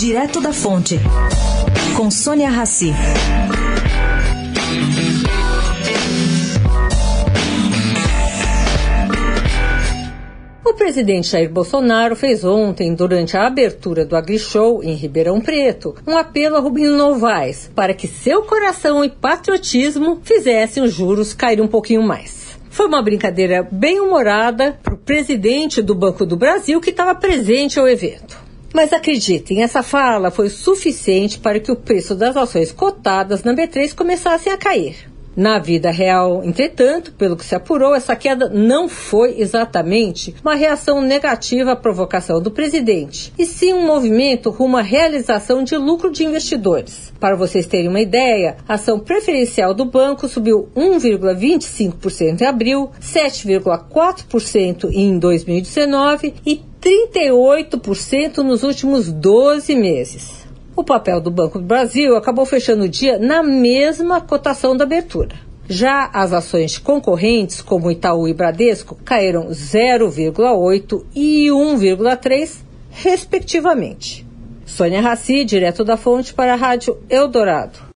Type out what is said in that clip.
Direto da Fonte, com Sônia Rassi. O presidente Jair Bolsonaro fez ontem, durante a abertura do AgriShow em Ribeirão Preto, um apelo a Rubinho Novaes para que seu coração e patriotismo fizessem os juros cair um pouquinho mais. Foi uma brincadeira bem humorada para o presidente do Banco do Brasil que estava presente ao evento. Mas acreditem, essa fala foi suficiente para que o preço das ações cotadas na B3 começassem a cair. Na vida real, entretanto, pelo que se apurou, essa queda não foi exatamente uma reação negativa à provocação do presidente, e sim um movimento rumo à realização de lucro de investidores. Para vocês terem uma ideia, a ação preferencial do banco subiu 1,25% em abril, 7,4% em 2019 e 38% nos últimos 12 meses. O papel do Banco do Brasil acabou fechando o dia na mesma cotação da abertura. Já as ações concorrentes, como Itaú e Bradesco, caíram 0,8 e 1,3, respectivamente. Sônia Raci, direto da fonte para a Rádio Eldorado.